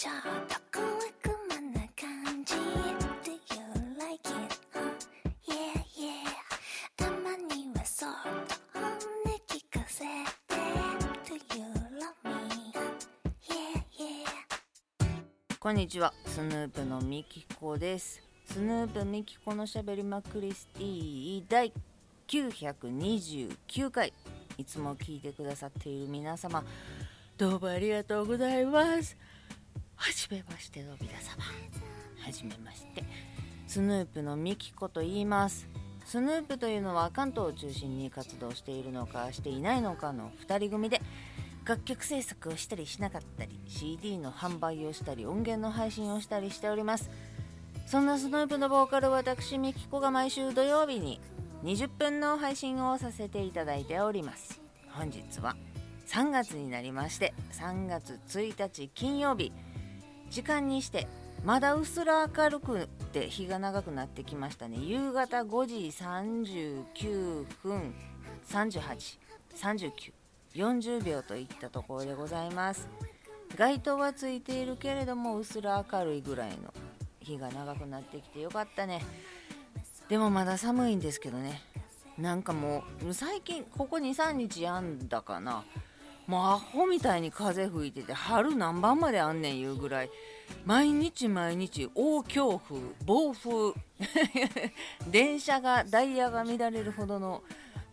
ちょっと小悪魔な感じ Do you like? you こんにちは。スヌープのみきこです。スヌープみきこのしゃべりまクリスティ第929回。いつも聞いてくださっている皆様どうもありがとうございます。めましての皆様はじめましてスヌープのみきこと言います。スヌープというのは関東を中心に活動しているのかしていないのかの2人組で楽曲制作をしたりしなかったり CD の販売をしたり音源の配信をしたりしております。そんなスヌープのボーカル私ミキコが毎週土曜日に20分の配信をさせていただいております。本日は3月になりまして3月1日金曜日。時間にしてまだうっすら明るくて日が長くなってきましたね。夕方5時39分383940秒といったところでございます。街灯はついているけれどもうっすら明るいぐらいの日が長くなってきてよかったね。でもまだ寒いんですけどね。なんかもう最近ここ23日やんだかな。もうアホみたいに風吹いてて春何番まであんねんいうぐらい。毎日毎日大強風暴風。電車がダイヤが乱れるほどの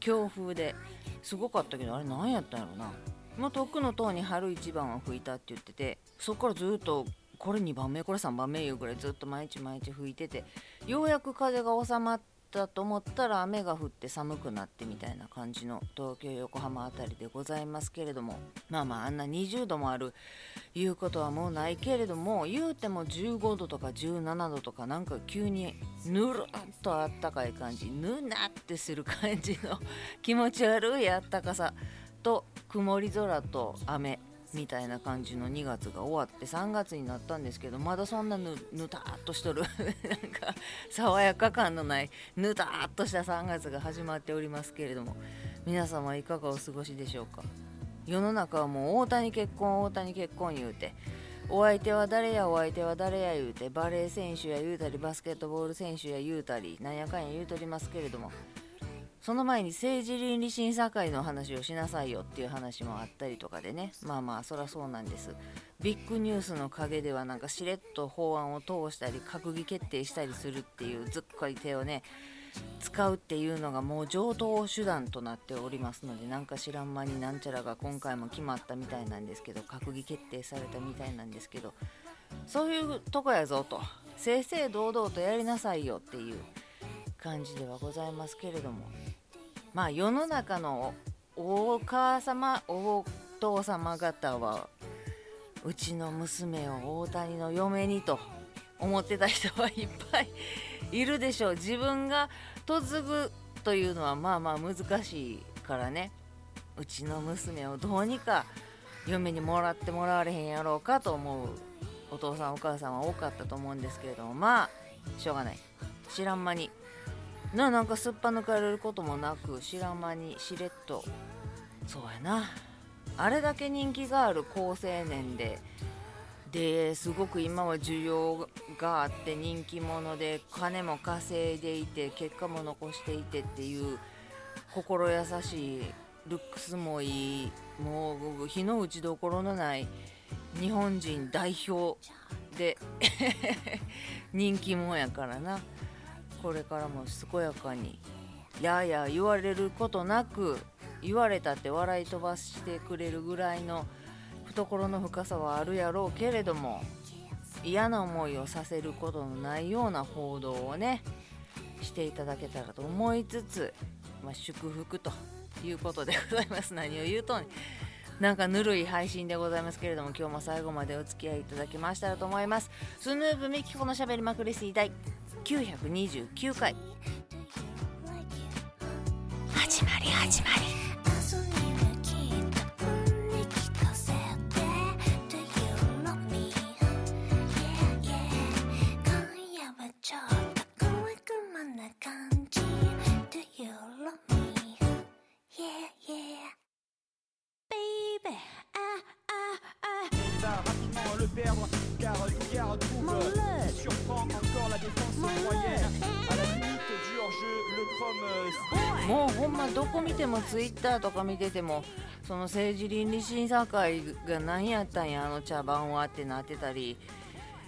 強風ですごかったけどあれ何やったんやろな。もう遠くの塔に春一番は吹いたって言っててそっからずっとこれ2番目これ3番目いうぐらいずっと毎日毎日吹いててようやく風が収まってたと思ったら雨が降って寒くなってみたいな感じの東京横浜あたりでございますけれどもまあまああんな20度もあるいうことはもうないけれども言うても15度とか17度とかなんか急にぬるっとあったかい感じぬなってする感じの気持ち悪いあったかさと曇り空と雨みたいな感じの2月が終わって3月になったんですけどまだそんなぬぬたっとしとる。なんか爽やか感のないぬたっとした3月が始まっておりますけれども皆様いかがお過ごしでしょうか？世の中はもう大谷結婚大谷結婚言うてお相手は誰やお相手は誰や言うてバレー選手や言うたりバスケットボール選手や言うたりなんやかんや言うとりますけれどもその前に政治倫理審査会の話をしなさいよっていう話もあったりとかでね。まあまあそらそうなんです。ビッグニュースの陰ではなんかしれっと法案を通したり閣議決定したりするっていうずっこい手をね使うっていうのがもう上等手段となっておりますのでなんか知らん間になんちゃらが今回も決まったみたいなんですけど閣議決定されたみたいなんですけど。そういうとこやぞと。正々堂々とやりなさいよっていう感じではございますけれども。まあ世の中のお母様お父様方はうちの娘を大谷の嫁にと思ってた人はいっぱいいるでしょう。自分が嫁ぐというのはまあまあ難しいからね。うちの娘をどうにか嫁にもらってもらわれへんやろうかと思うお父さんお母さんは多かったと思うんですけれどもまあしょうがない。知らん間にななんかすっぱ抜かれることもなく知ら間にしれっと。そうやな。あれだけ人気がある好青年でですごく今は需要があって人気者で金も稼いでいて結果も残していてっていう心優しいルックスもいいもう日の打ちどころのない日本人代表で 人気者やからな。これからも健やかにやや言われることなく言われたって笑い飛ばしてくれるぐらいの懐の深さはあるやろうけれども嫌な思いをさせることのないような報道をねしていただけたらと思いつつ、まあ、祝福ということでございます。何を言うとんなんかぬるい配信でございますけれども今日も最後までお付き合いいただけましたらと思います。スヌープミキコのしゃべりまくりすぎ第929回。始まり始まり。De perdre car Dugard trouve Mon surprend encore la défense Mon moyenne à la limite Georges Le Chrome もうほんまどこ見てもツイッターとか見ててもその政治倫理審査会が何やったんやあの茶番はってなってたり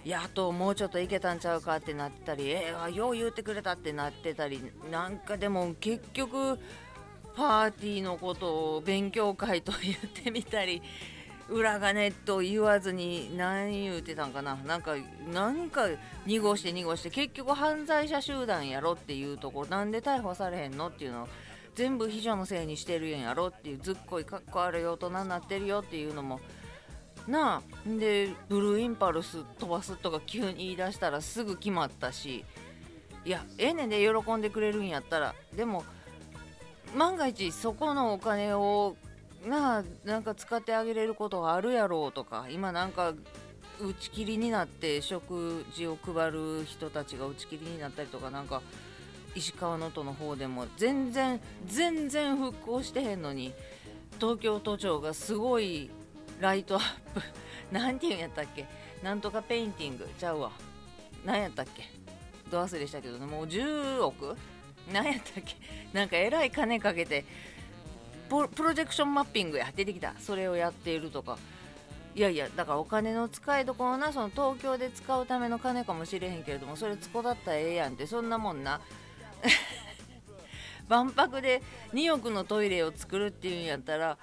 いやあともうちょっといけたんちゃうかってなってたりえー、よう言ってくれたってなってたりなんかでも結局パーティーのことを勉強会と言ってみたり裏金と言わずに何言ってたんかな。なんかなんか濁して濁して結局犯罪者集団やろっていうところ。なんで逮捕されへんのっていうのを全部秘書のせいにしてるんやろっていうずっこいかっこ悪い大人になってるよっていうのも。なあでブルーインパルス飛ばすとか急に言い出したらすぐ決まったし。いやええねんで喜んでくれるんやったら。でも万が一そこのお金をなあなんか使ってあげれることがあるやろうとか今なんか打ち切りになって食事を配る人たちが打ち切りになったりとかなんか石川能登の方でも全然全然復興してへんのに東京都庁がすごいライトアップ なんていうんやったっけ？なんとかペインティングちゃうわ。何やったっけ？ど忘れしたけどね。もう10億？何やったっけ？なんかえらい金かけてプロジェクションマッピングや出てきた。それをやっているとか。いやいやだからお金の使いどころなその東京で使うための金かもしれへんけれどもそれ使だったらええやんってそんなもんな。万博で2億のトイレを作るっていうんやったら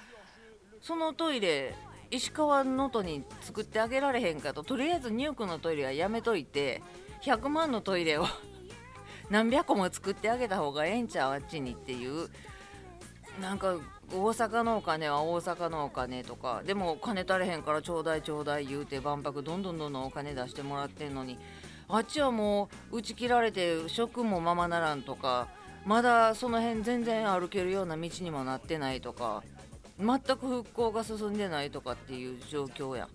そのトイレ石川能登に作ってあげられへんかと。とりあえず2億のトイレはやめといて100万のトイレを 何百個も作ってあげた方がええんちゃうあっちにっていう。なんか大阪のお金は大阪のお金とかでも金足れへんからちょうだいちょうだい言うて万博どんどんどんどんお金出してもらってんのにあっちはもう打ち切られて職もままならんとかまだその辺全然歩けるような道にもなってないとか全く復興が進んでないとかっていう状況や。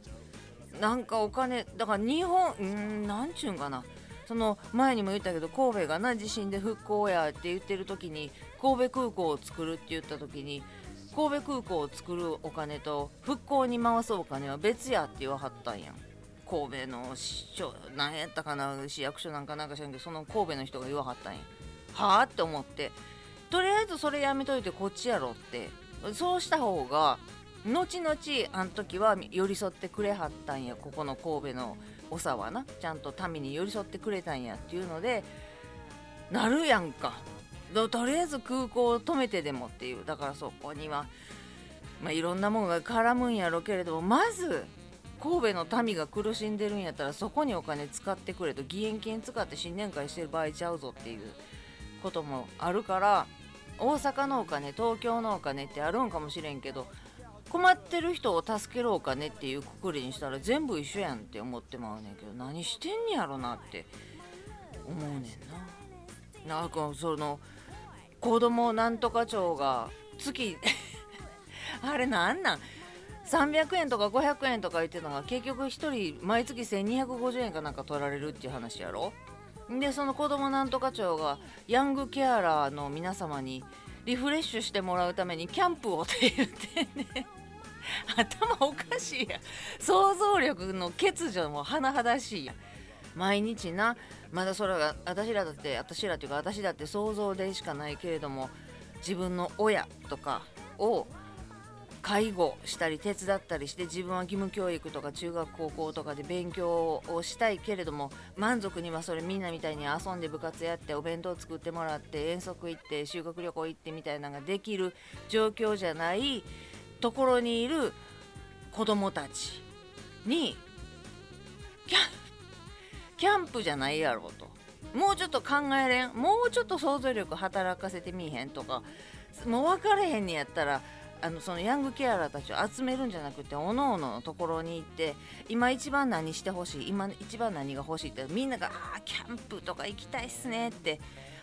なんかお金だから日本うんなんちゅうんかな。その前にも言ったけど神戸がな地震で復興やって言ってる時に神戸空港を作るって言った時に神戸空港を作るお金と復興に回すお金は別やって言わはったんやん。神戸の市長何やったかな市役所なんかなんか知らんけどその神戸の人が言わはったんや。はあって思って。とりあえずそれやめといてこっちやろって。そうした方が後々あの時は寄り添ってくれはったんや。ここの神戸の長はな。ちゃんと民に寄り添ってくれたんやっていうのでなるやんか。とりあえず空港を止めてでもっていうだからそこには、まあ、いろんなものが絡むんやろけれどもまず神戸の民が苦しんでるんやったらそこにお金使ってくれと義援金使って新年会してる場合ちゃうぞっていうこともあるから大阪のお金東京のお金ってあるんかもしれんけど困ってる人を助けるお金っていうくくりにしたら全部一緒やんって思ってまうねんけど何してんねやろなって思うねんな。なんかその子供なんとか庁が月 あれなんなん？300円とか500円とか言ってたのが結局1人毎月1250円かなんか取られるっていう話やろ？でその子供なんとか庁がヤングケアラーの皆様にリフレッシュしてもらうためにキャンプをって言ってね。頭おかしいや想像力の欠如も甚だしいや毎日なまだそれが私らだって私らっていうか私だって想像でしかないけれども自分の親とかを介護したり手伝ったりして自分は義務教育とか中学高校とかで勉強をしたいけれども満足にはそれみんなみたいに遊んで部活やってお弁当作ってもらって遠足行って修学旅行行ってみたいなのができる状況じゃないところにいる子供たちにキャキャンプじゃないやろうと。もうちょっと考えれん。もうちょっと想像力働かせてみいへんとか。もう分かれへんにやったらあのそのヤングケアラーたちを集めるんじゃなくておのおののところに行って今一番何してほしい？今一番何が欲しいってみんなが「あーキャンプとか行きたいっすね」って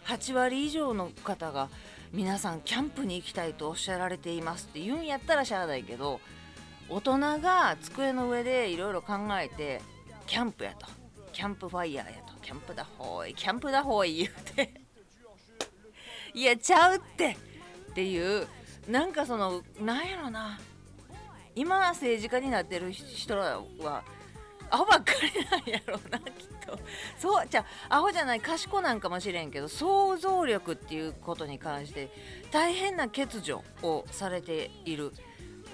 8割以上の方が皆さんキャンプに行きたいとおっしゃられていますって言うんやったらしゃあないけど大人が机の上でいろいろ考えてキャンプやと。キャンプファイヤーやと。キャンプだほーい。キャンプだほーい 言うて。いやちゃうって。っていう。なんかそのなんやろな。今政治家になってる人らはアホばっかりなんやろうなきっと。そうじゃあアホじゃない賢なんかもしれんけど想像力っていうことに関して大変な欠如をされている。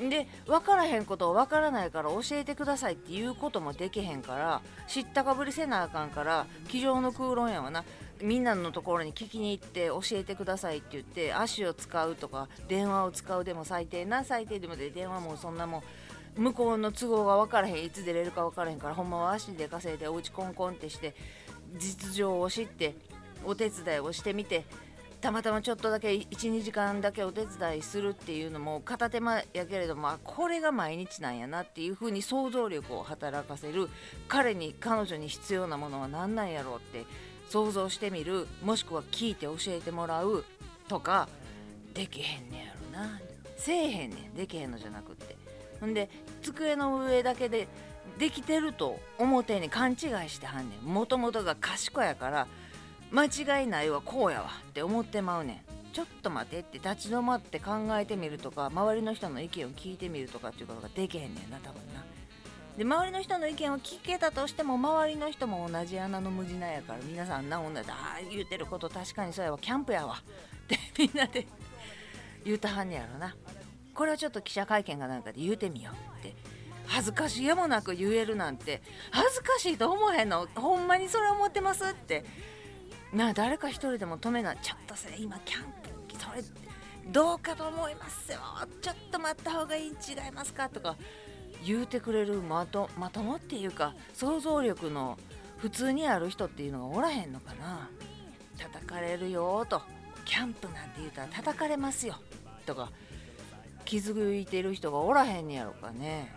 で分からへんことを分からないから教えてくださいっていうこともできへんから知ったかぶりせなあかんから机上の空論やわな。みんなのところに聞きに行って教えてくださいって言って足を使うとか電話を使うでも最低な最低でもで電話もそんなもん向こうの都合が分からへんいつ出れるか分からへんからほんまは足で稼いでお家コンコンってして実情を知ってお手伝いをしてみてたまたまちょっとだけ12時間だけお手伝いするっていうのも片手間やけれどもこれが毎日なんやなっていうふうに想像力を働かせる彼に彼女に必要なものは何なんやろうって想像してみるもしくは聞いて教えてもらうとかできへんねやろな。せえへんねん。できへんのじゃなくって。ほんで机の上だけでできてると表に勘違いしてはんねん。もともとが賢やから間違いないわこうやわって思ってまうねんちょっと待てって立ち止まって考えてみるとか周りの人の意見を聞いてみるとかっていうことができへんねんな多分な。で周りの人の意見を聞けたとしても周りの人も同じ穴の無地なやから皆さんな同じああ言うてること確かにそうやわキャンプやわってみんなで言うたはんねやろなこれはちょっと記者会見かなんかで言うてみようって恥ずかしげもなく言えるなんて恥ずかしいと思えへんのほんまにそれ思ってますってなあ誰か一人でも止めなちょっとそれ今キャンプそれどうかと思いますよ。ちょっと待った方がいい違いますか？とか言うてくれるまとまともっていうか想像力の普通にある人っていうのがおらへんのかな。叩かれるよと。キャンプなんて言うたら叩かれますよ。とか気づいてる人がおらへんねやろかね。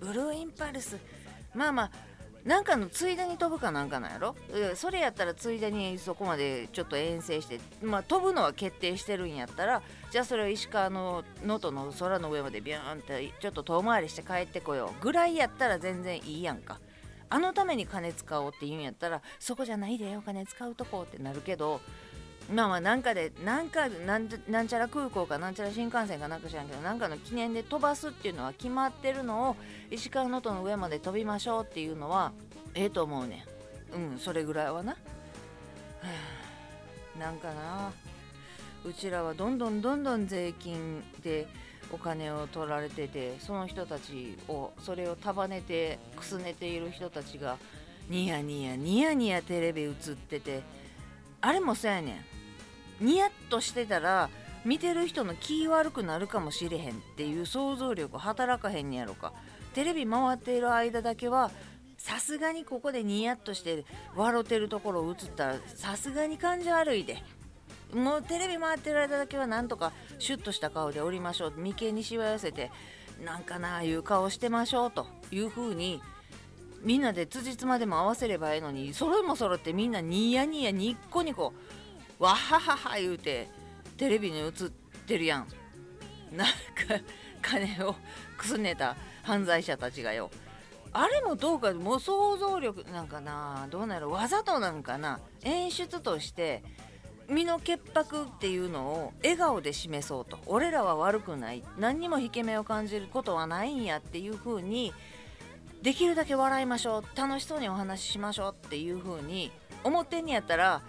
ブルーインパルス。まあまあなんかのついでに飛ぶかなんかなんやろ？それやったらついでにそこまでちょっと遠征してまあ飛ぶのは決定してるんやったらじゃあそれを石川の能登の空の上までビューンってちょっと遠回りして帰ってこよう。ぐらいやったら全然いいやんか。あのために金使おうって言うんやったらそこじゃないでお金使うとこってなるけどまあまあなんかでなんかなんなんちゃら空港かなんちゃら新幹線かなんか知らんけどなんかの記念で飛ばすっていうのは決まってるのを石川能登の上まで飛びましょうっていうのはええと思うねん。うんそれぐらいはな、なんかな。うちらはどんどんどんどん税金でお金を取られててその人たちをそれを束ねてくすねている人たちがニヤニヤニヤニヤテレビ映っててあれもそうやねん。ニヤッとしてたら見てる人の気悪くなるかもしれへんっていう想像力働かへんねやろか。テレビ回っている間だけはさすがにここでニヤッとして笑ってるところを映ったらさすがに感じ悪いで。もうテレビ回ってる間だけはなんとかシュッとした顔でおりましょう。眉間にしわ寄せてなんかなあいう顔してましょうという風にみんなで辻褄でも合わせればいいのにそれもそろってみんなニヤニヤニッコニコわははは言うてテレビに映ってるやん。なんか金をくすねた犯罪者たちがよ。あれもどうかもう想像力なんかなどうなるわざとなんかな演出として身の潔白っていうのを笑顔で示そうと。俺らは悪くない。何にも引け目を感じることはないんやっていう風にできるだけ笑いましょう。楽しそうにお話ししましょうっていう風に思ってんねやったら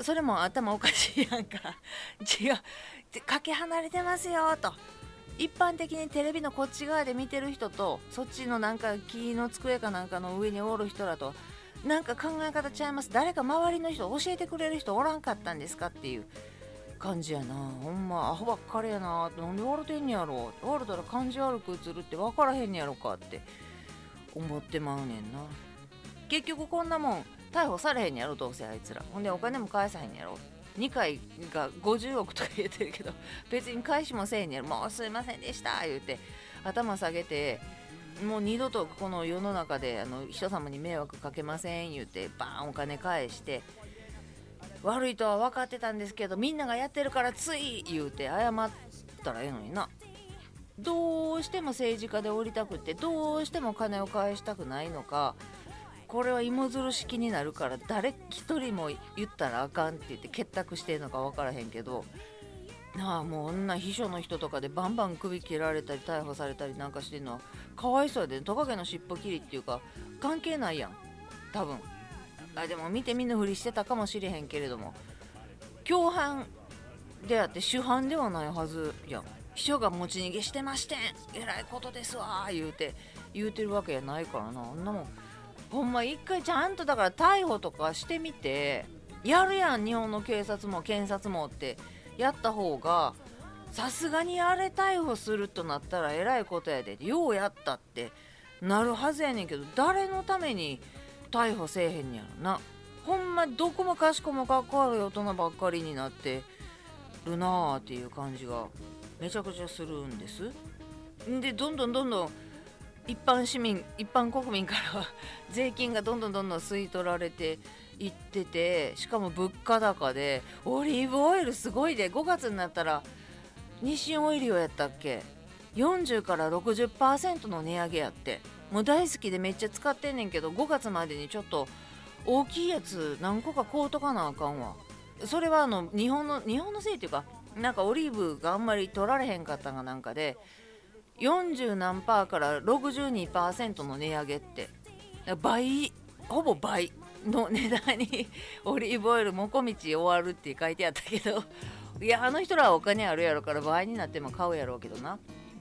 それも頭おかしいやんか。違う。かけ離れてますよ。と一般的にテレビのこっち側で見てる人とそっちのなんか木の机かなんかの上におる人らとなんか考え方ちゃいます。誰か周りの人教えてくれる人おらんかったんですかっていう感じやな。ほんまアホばっかりやななんで笑てんねやろ。笑ったら感じ悪く映るって分からへんねやろかって。思ってまうねんな結局こんなもん。逮捕されへんやろどうせあいつら。ほんでお金も返さへんやろ。2回が50億とか言ってるけど 別に返しもせえへんやろ。もうすいませんでした言うて頭下げてもう二度とこの世の中であの人様に迷惑かけません言うてバーンお金返して悪いとは分かってたんですけどみんながやってるからつい言うて謝ったらええのにな。どうしても政治家で降りたくってどうしても金を返したくないのかこれは芋づる式になるから誰一人も言ったらあかんって言って結託してんのか分からへんけどなあもう女秘書の人とかでバンバン首切られたり逮捕されたりなんかしてんのはかわいそうやでトカゲの尻尾切りっていうか関係ないやん多分。あでも見て見ぬふりしてたかもしれへんけれども共犯であって主犯ではないはずやん。秘書が持ち逃げしてましてんえらいことですわ言うて言うてるわけやないからな。あんなもんほんま一回ちゃんとだから逮捕とかしてみてやるやん日本の警察も検察もってやった方がさすがにあれ逮捕するとなったらえらいことやでようやったってなるはずやねんけど誰のために逮捕せえへんやろな。ほんまどこもかしこもかっこ悪い大人ばっかりになってるなあっていう感じがめちゃくちゃするんです。でどんどんどんどん一般市民一般国民からは 税金がどんどんどんどん吸い取られていっててしかも物価高でオリーブオイルすごいで5月になったら日清オイリオやったっけ？40から60%の値上げやってもう大好きでめっちゃ使ってんねんけど5月までにちょっと大きいやつ何個か買うとかなあかんわ。それはあの日本の日本のせいっていうかなんかオリーブがあんまり取られへんかったがなんかで40何パーから62%の値上げって。倍ほぼ倍の値段に オリーブオイルもこみち終わるって書いてあったけど。いやあの人らはお金あるやろから倍になっても買うやろうけどな。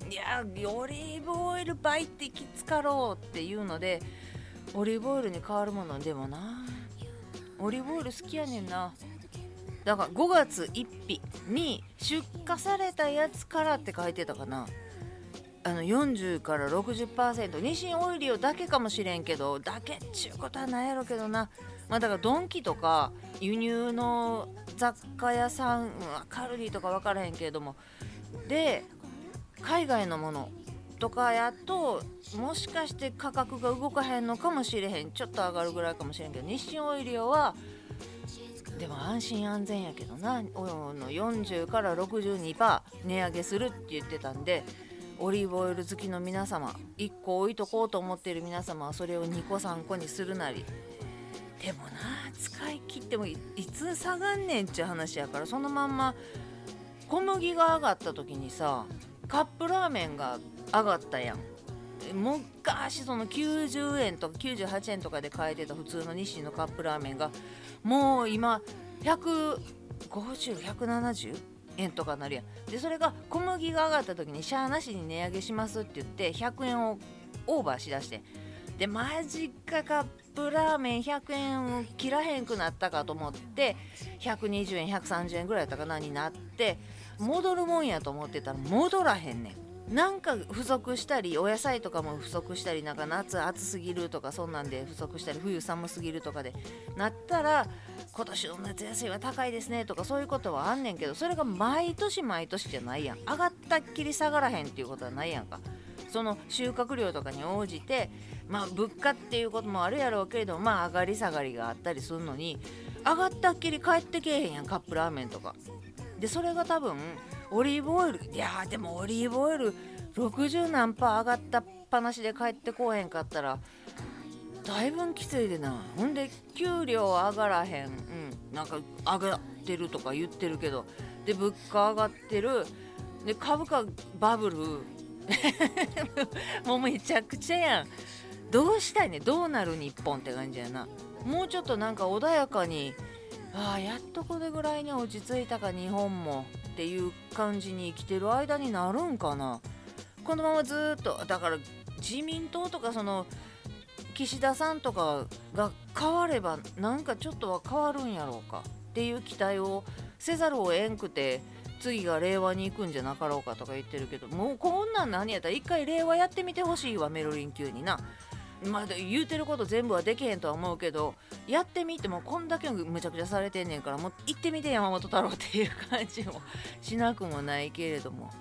いやオリーブオイル倍ってきつかろうっていうのでオリーブオイルに変わるものでもな。オリーブオイル好きやねんな。だから5月1日に出荷されたやつからって書いてたかな。あの40から60%日清オイリオだけかもしれんけどだけっちゅうことはないやろけどな。まあだからドンキとか輸入の雑貨屋さんカルディとか分からへんけれども。で海外のもの。とかやともしかして価格が動かへんのかもしれへん。ちょっと上がるぐらいかもしれんけど日清オイリオはでも安心安全やけどな。おの40から62%値上げするって言ってたんで。オリーブオイル好きの皆様1個置いとこうと思っている皆様はそれを2個3個にするなりでもな使い切ってもいい。つ下がんねんっちゅう話やからそのまんま小麦が上がった時にさカップラーメンが上がったやん。昔その90円とか98円とかで買えてた普通の日清のカップラーメンがもう今150170円とかなるやん。でそれが小麦が上がった時にシャアなしに値上げしますって言って100円をオーバーしだしてでマジかカップラーメン100円を切らへんくなったかと思って120円130円ぐらいやったかなになって戻るもんやと思ってたら戻らへんねん。なんか不足したりお野菜とかも不足したりなんか夏暑すぎるとかそんなんで不足したり冬寒すぎるとかでなったら今年の夏野菜は高いですねとかそういうことはあんねんけどそれが毎年毎年じゃないやん。上がったっきり下がらへんっていうことはないやんか。その収穫量とかに応じてまあ物価っていうこともあるやろうけれどもまあ上がり下がりがあったりするのに上がったっきり帰ってけえへんやんカップラーメンとか。でそれが多分オリーブオイル。いやでもオリーブオイル60何パー上がったっぱなしで帰ってこうへんかったらだいぶきついでな。ほんで給料上がらへん、うん、なんか上がってるとか言ってるけど。で物価上がってる。で株価バブル。もうめちゃくちゃやん。どうしたいねどうなる日本って感じやな。もうちょっとなんか穏やかにああやっとこれぐらいに落ち着いたか日本も。っていう感じに生きてる間になるんかなこのままずっとだから自民党とかその岸田さんとかが変わればなんかちょっとは変わるんやろうかっていう期待をせざるをえんくて次が令和に行くんじゃなかろうかとか言ってるけどもうこんなん何やったら一回令和やってみてほしいわメロリン級にな。まあ、言うてること全部はできへんとは思うけどやってみてもこんだけむちゃくちゃされてんねんからもう行ってみて山本太郎っていう感じもしなくもないけれども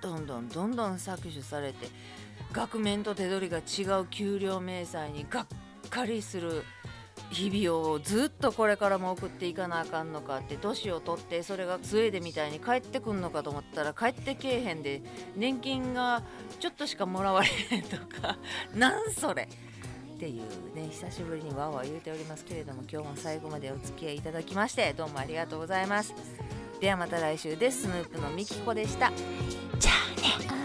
どんどんどんどん搾取されて額面と手取りが違う給料明細にがっかりする日々をずっとこれからも送っていかなあかんのかって年を取ってそれがスウェーデンみたいに帰ってくんのかと思ったら帰ってけえへんで年金がちょっとしかもらわれへんとか。なんそれ。っていうね久しぶりにわーわー言うておりますけれども今日も最後までお付き合いいただきましてどうもありがとうございます。ではまた来週です。スヌープのみきこでした。じゃあね。